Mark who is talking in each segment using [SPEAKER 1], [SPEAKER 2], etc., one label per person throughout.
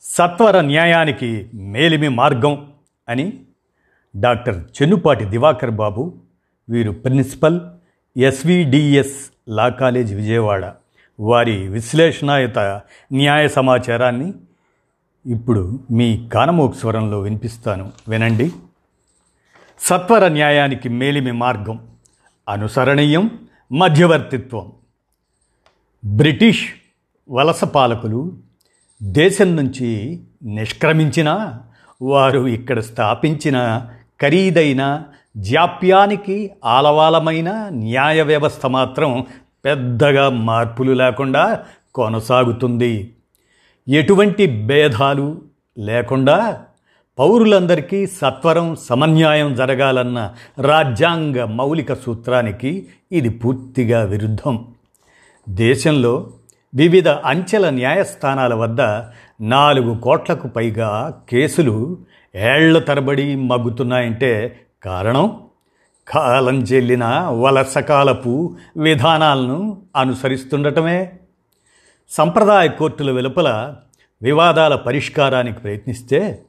[SPEAKER 1] సత్వర న్యాయానికి మేలిమి మార్గం అని డాక్టర్ చెన్నుపాటి దివాకర్ బాబు వీరు principal SVDS law college Vijayawada వారి విశ్లేషణాయుత న్యాయ సమాచారాన్ని ఇప్పుడు మీ కానమోక్ స్వరంలో వినిపిస్తాను. వినండి. సత్వర న్యాయానికి మేలిమి మార్గం అనుసరణీయం మధ్యవర్తిత్వం. బ్రిటిష్ వలస పాలకులు దేశం నుంచి నిష్క్రమించిన వారు ఇక్కడ స్థాపించిన ఖరీదైన జాప్యానికి ఆలవాలమైన న్యాయ వ్యవస్థ మాత్రం పెద్దగా మార్పులు లేకుండా కొనసాగుతుంది. ఎటువంటి భేదాలు లేకుండా పౌరులందరికీ సత్వరం సమన్యాయం జరగాలన్న రాజ్యాంగ మౌలిక సూత్రానికి ఇది పూర్తిగా విరుద్ధం. దేశంలో వివిధ అంచెల న్యాయస్థానాల వద్ద నాలుగు కోట్లకు పైగా కేసులు ఏళ్ళ తరబడి మగ్గుతున్నాయంటే కారణం? కాలం చెల్లిన వలసకాలపు విధానాలను అనుసరిస్తుండటమే. సంప్రదాయ కోర్టుల వెలుపల వివాదాల పరిష్కారానికి ప్రయత్నిస్తే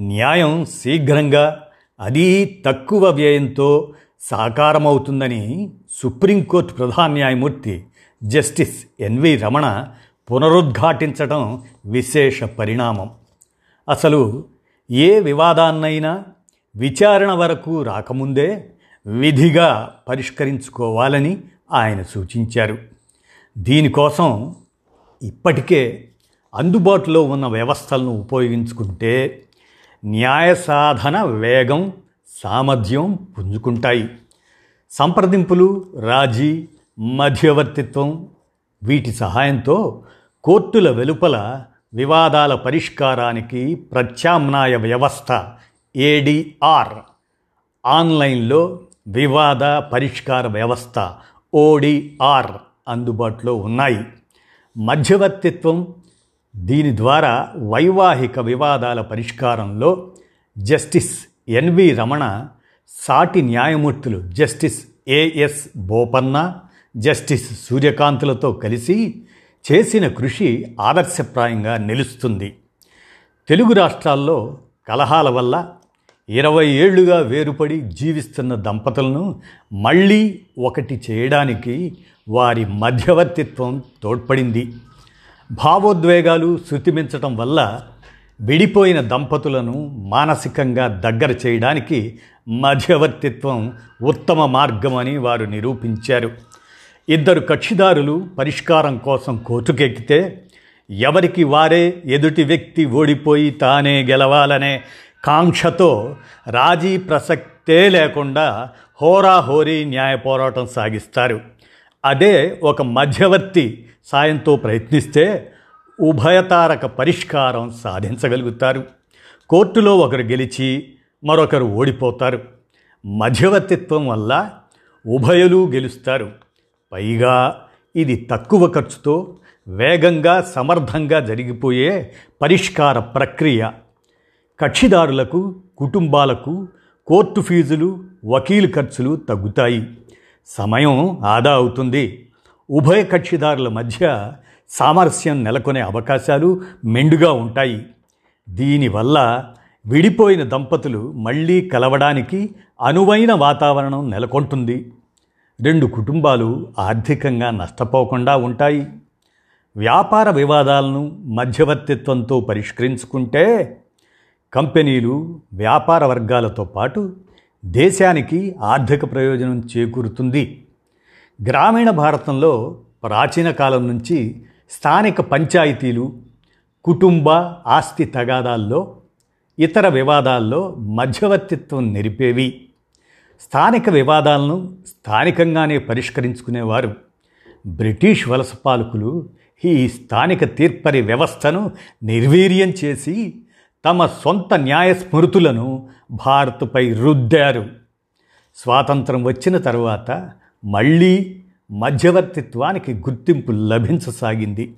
[SPEAKER 1] న్యాయం శీఘ్రంగా అదీ తక్కువ వ్యయంతో సాకారమవుతుందని సుప్రీంకోర్టు ప్రధాన న్యాయమూర్తి జస్టిస్ ఎన్వి రమణ పునరుద్ఘాటించడం విశేష పరిణామం. అసలు ఏ వివాదాన్నైనా విచారణ వరకు రాకముందే విధిగా పరిష్కరించుకోవాలని ఆయన సూచించారు. దీనికోసం ఇప్పటికే అందుబాటులో ఉన్న వ్యవస్థలను ఉపయోగించుకుంటే న్యాయ సాధన వేగం సామర్థ్యం పుంజుకుంటాయి. సంప్రదింపులు రాజీ మధ్యవర్తిత్వం వీటి సహాయంతో కోర్టుల వెలుపల వివాదాల పరిష్కారానికి ప్రత్యామ్నాయ వ్యవస్థ ఏడిఆర్. ఆన్లైన్లో వివాద పరిష్కార వ్యవస్థ ఓడిఆర్ అందుబాటులో ఉన్నాయి. మధ్యవర్తిత్వం దీని ద్వారా వైవాహిక వివాదాల పరిష్కారంలో జస్టిస్ ఎన్వి రమణ సాటి న్యాయమూర్తులు justice A S Bopanna justice సూర్యకాంతులతో కలిసి చేసిన కృషి ఆదర్శప్రాయంగా నిలుస్తుంది. తెలుగు రాష్ట్రాల్లో కలహాల వల్ల ఇరవై ఏళ్ళుగా వేరుపడి జీవిస్తున్న దంపతులను మళ్ళీ ఒకటి చేయడానికి వారి మధ్యవర్తిత్వం తోడ్పడింది. భావోద్వేగాలు శృతిమించటం వల్ల విడిపోయిన దంపతులను మానసికంగా దగ్గర చేయడానికి మధ్యవర్తిత్వం ఉత్తమ మార్గమని వారు నిరూపించారు. ఇద్దరు కక్షిదారులు పరిష్కారం కోసం కోర్టుకెక్కితే ఎవరికి వారే ఎదుటి వ్యక్తి ఓడిపోయి తానే గెలవాలనే కాంక్షతో రాజీ ప్రసక్తే లేకుండా హోరాహోరీ న్యాయ పోరాటం సాగిస్తారు. అదే ఒక మధ్యవర్తి సాయంతో ప్రయత్నిస్తే ఉభయతారక పరిష్కారం సాధించగలుగుతారు. కోర్టులో ఒకరు గెలిచి మరొకరు ఓడిపోతారు. మధ్యవర్తిత్వం వల్ల ఉభయలు గెలుస్తారు. పైగా ఇది తక్కువ ఖర్చుతో వేగంగా సమర్థంగా జరిగిపోయే పరిష్కార ప్రక్రియ. కక్షిదారులకు కుటుంబాలకు కోర్టు ఫీజులు వకీలు ఖర్చులు తగ్గుతాయి. సమయం ఆదా అవుతుంది. ఉభయ కక్షిదారుల మధ్య సామరస్యం నెలకొనే అవకాశాలు మెండుగా ఉంటాయి. దీనివల్ల విడిపోయిన దంపతులు మళ్ళీ కలవడానికి అనువైన వాతావరణం నెలకొంటుంది. రెండు కుటుంబాలు ఆర్థికంగా నష్టపోకుండా ఉంటాయి. వ్యాపార వివాదాలను మధ్యవర్తిత్వంతో పరిష్కరించుకుంటే కంపెనీలు వ్యాపార వర్గాలతో పాటు దేశానికి ఆర్థిక ప్రయోజనం చేకూరుతుంది. గ్రామీణ భారతంలో ప్రాచీన కాలం నుంచి స్థానిక పంచాయతీలు కుటుంబ ఆస్తి తగాదాల్లో ఇతర వివాదాల్లో మధ్యవర్తిత్వం నెరిపేవి స్థానిక వివాదాలను స్థానికంగానే పరిష్కరించుకునేవారు. బ్రిటిష్ వలస పాలకులు ఈ స్థానిక తీర్పరి వ్యవస్థను నిర్వీర్యం చేసి తమ సొంత న్యాయ స్మృతులను భారత్పై రుద్దారు. స్వాతంత్రం వచ్చిన తర్వాత మళ్ళీ మధ్యవర్తిత్వానికి గుర్తింపు లభించసాగింది.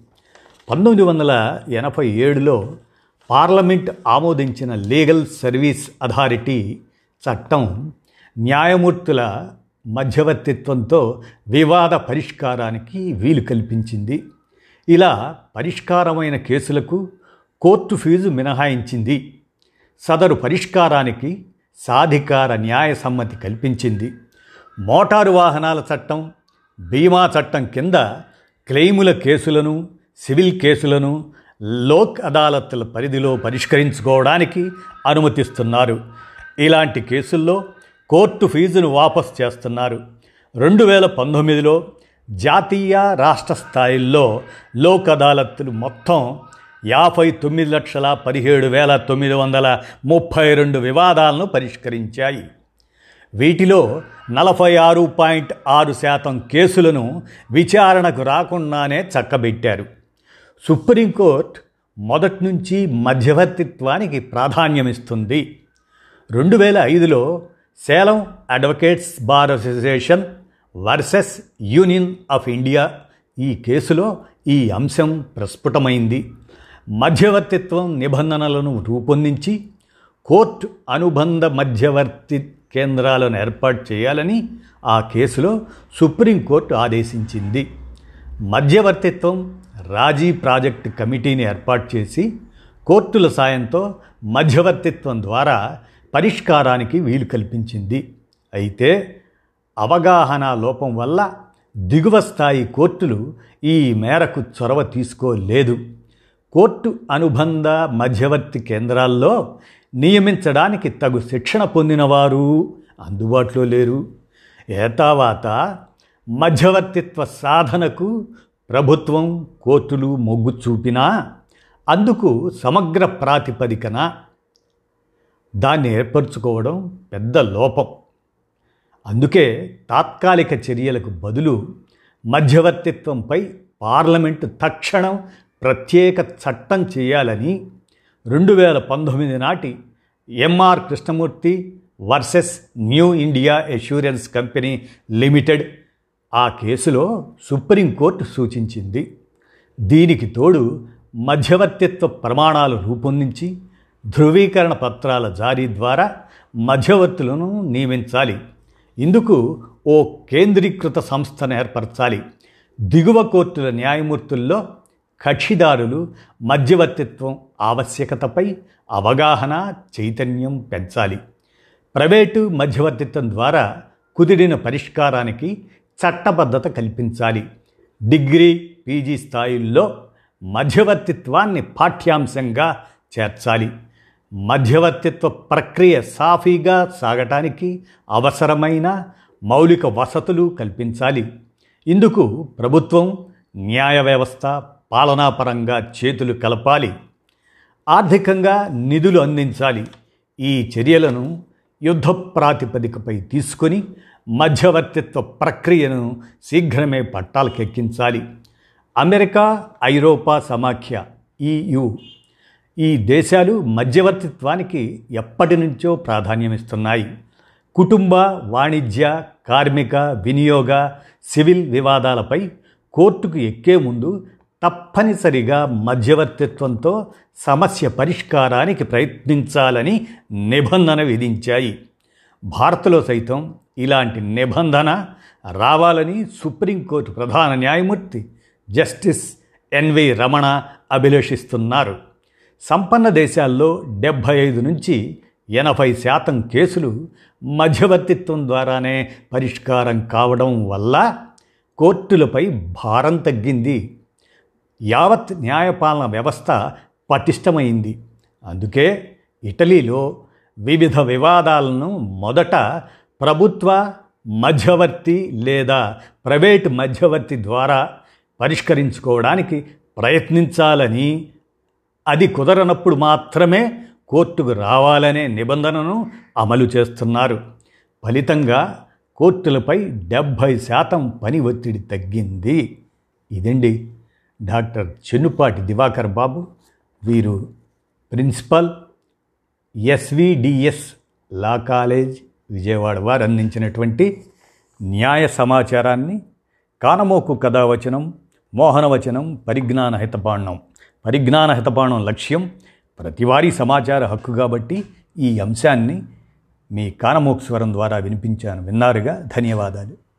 [SPEAKER 1] పంతొమ్మిది వందల ఎనభై ఏడులో పార్లమెంట్ ఆమోదించిన లీగల్ సర్వీస్ అథారిటీ చట్టం న్యాయమూర్తుల మధ్యవర్తిత్వంతో వివాద పరిష్కారానికి వీలు కల్పించింది. ఇలా పరిష్కారమైన కేసులకు కోర్టు ఫీజు మినహాయించింది. సదరు పరిష్కారానికి సాధికార న్యాయ సమ్మతి కల్పించింది. మోటారు వాహనాల చట్టం బీమా చట్టం కింద క్లెయిముల కేసులను సివిల్ కేసులను లోక్ అదాలత్ల పరిధిలో పరిష్కరించుకోవడానికి అనుమతిస్తున్నారు. ఇలాంటి కేసుల్లో కోర్టు ఫీజును వాపసు చేస్తున్నారు. రెండు వేల పంతొమ్మిదిలో జాతీయ రాష్ట్ర స్థాయిల్లో లోక్ అదాలత్లు మొత్తం యాభై తొమ్మిది లక్షల పదిహేడు వేల తొమ్మిది వందల ముప్పై రెండు వివాదాలను పరిష్కరించాయి. వీటిలో నలభై ఆరు పాయింట్ ఆరు శాతం కేసులను విచారణకు రాకుండానే చక్కబెట్టారు. సుప్రీంకోర్టు మొదటి నుంచి మధ్యవర్తిత్వానికి ప్రాధాన్యమిస్తుంది. రెండు వేల ఐదులో Salem advocates bar association versus union of India ఈ కేసులో ఈ అంశం ప్రస్ఫుటమైంది. మధ్యవర్తిత్వం నిబంధనలను రూపొందించి కోర్టు అనుబంధ మధ్యవర్తి కేంద్రాలను ఏర్పాటు చేయాలని ఆ కేసులో సుప్రీంకోర్టు ఆదేశించింది. మధ్యవర్తిత్వం రాజీ ప్రాజెక్టు కమిటీని ఏర్పాటు చేసి కోర్టుల సాయంతో మధ్యవర్తిత్వం ద్వారా పరిష్కారానికి వీలు కల్పించింది. అయితే అవగాహన లోపం వల్ల దిగువ స్థాయి కోర్టులు ఈ మేరకు చొరవ తీసుకోలేదు. కోర్టు అనుబంధ మధ్యవర్తి కేంద్రాల్లో నియమించడానికి తగు శిక్షణ పొందినవారు అందుబాటులో లేరు. ఏతావాత మధ్యవర్తిత్వ సాధనకు ప్రభుత్వం కోర్టులు మొగ్గు చూపినా అందుకు సమగ్ర ప్రాతిపదికన దాన్ని ఏర్పరచుకోవడం పెద్ద లోపం. అందుకే తాత్కాలిక చర్యలకు బదులు మధ్యవర్తిత్వంపై పార్లమెంటు తక్షణం ప్రత్యేక చట్టం చేయాలని రెండు వేల పంతొమ్మిది నాటి MR Krishnamurthy versus new India assurance company limited ఆ కేసులో సుప్రీంకోర్టు సూచించింది. దీనికి తోడు మధ్యవర్తిత్వ ప్రమాణాలు రూపొందించి ధృవీకరణ పత్రాల జారీ ద్వారా మధ్యవర్తులను నియమించాలి. ఇందుకు ఓ కేంద్రీకృత సంస్థను ఏర్పరచాలి. దిగువ కోర్టుల న్యాయమూర్తుల్లో కక్షిదారులు మధ్యవర్తిత్వం ఆవశ్యకతపై అవగాహన చైతన్యం పెంచాలి. ప్రైవేటు మధ్యవర్తిత్వం ద్వారా కుదిరిన పరిష్కారానికి చట్టబద్ధత కల్పించాలి. డిగ్రీ పీజీ స్థాయిల్లో మధ్యవర్తిత్వాన్ని పాఠ్యాంశంగా చేర్చాలి. మధ్యవర్తిత్వ ప్రక్రియ సాఫీగా సాగటానికి అవసరమైన మౌలిక వసతులు కల్పించాలి. ఇందుకు ప్రభుత్వం న్యాయ వ్యవస్థ పాలనాపరంగా చేతులు కలపాలి. ఆర్థికంగా నిధులు అందించాలి. ఈ చర్యలను యుద్ధ ప్రాతిపదికపై తీసుకొని మధ్యవర్తిత్వ ప్రక్రియను శీఘ్రమే పట్టాలకెక్కించాలి. అమెరికా ఐరోపా సమాఖ్య ఈయు ఈ దేశాలు మధ్యవర్తిత్వానికి ఎప్పటి నుంచో ప్రాధాన్యమిస్తున్నాయి. కుటుంబ వాణిజ్య కార్మిక వినియోగ సివిల్ వివాదాలపై కోర్టుకు ఎక్కే ముందు తప్పనిసరిగా మధ్యవర్తిత్వంతో సమస్య పరిష్కారానికి ప్రయత్నించాలని నిబంధన విధించాయి. భారత్లో సైతం ఇలాంటి నిబంధన రావాలని సుప్రీంకోర్టు ప్రధాన న్యాయమూర్తి జస్టిస్ ఎన్వి రమణ అభిలషిస్తున్నారు. సంపన్న దేశాల్లో డెబ్భై ఐదు నుంచి ఎనభై శాతం కేసులు మధ్యవర్తిత్వం ద్వారానే పరిష్కారం కావడం వల్ల కోర్టులపై భారం తగ్గింది. యావత్ న్యాయపాలన వ్యవస్థ పటిష్టమైంది. అందుకే ఇటలీలో వివిధ వివాదాలను మొదట ప్రభుత్వ మధ్యవర్తి లేదా ప్రైవేట్ మధ్యవర్తి ద్వారా పరిష్కరించుకోవడానికి ప్రయత్నించాలని అది కుదరనప్పుడు మాత్రమే కోర్టుకు రావాలనే నిబంధనను అమలు చేస్తున్నారు. ఫలితంగా కోర్టులపై డెబ్భై శాతం పని ఒత్తిడి తగ్గింది. ఇదండి డాక్టర్ చెన్నుపాటి దివాకర్ బాబు వీరు principal SVDS law college Vijayawada వారు అందించినటువంటి న్యాయ సమాచారాన్ని కానమోకు కథావచనం మోహనవచనం పరిజ్ఞాన హితబాండం. పరిజ్ఞాన హితబాండం లక్ష్యం ప్రతివారీ సమాచార హక్కు కాబట్టి ఈ అంశాన్ని మీ కానమోక్స్వరం ద్వారా వినిపించాను. విన్నారుగా? ధన్యవాదాలు.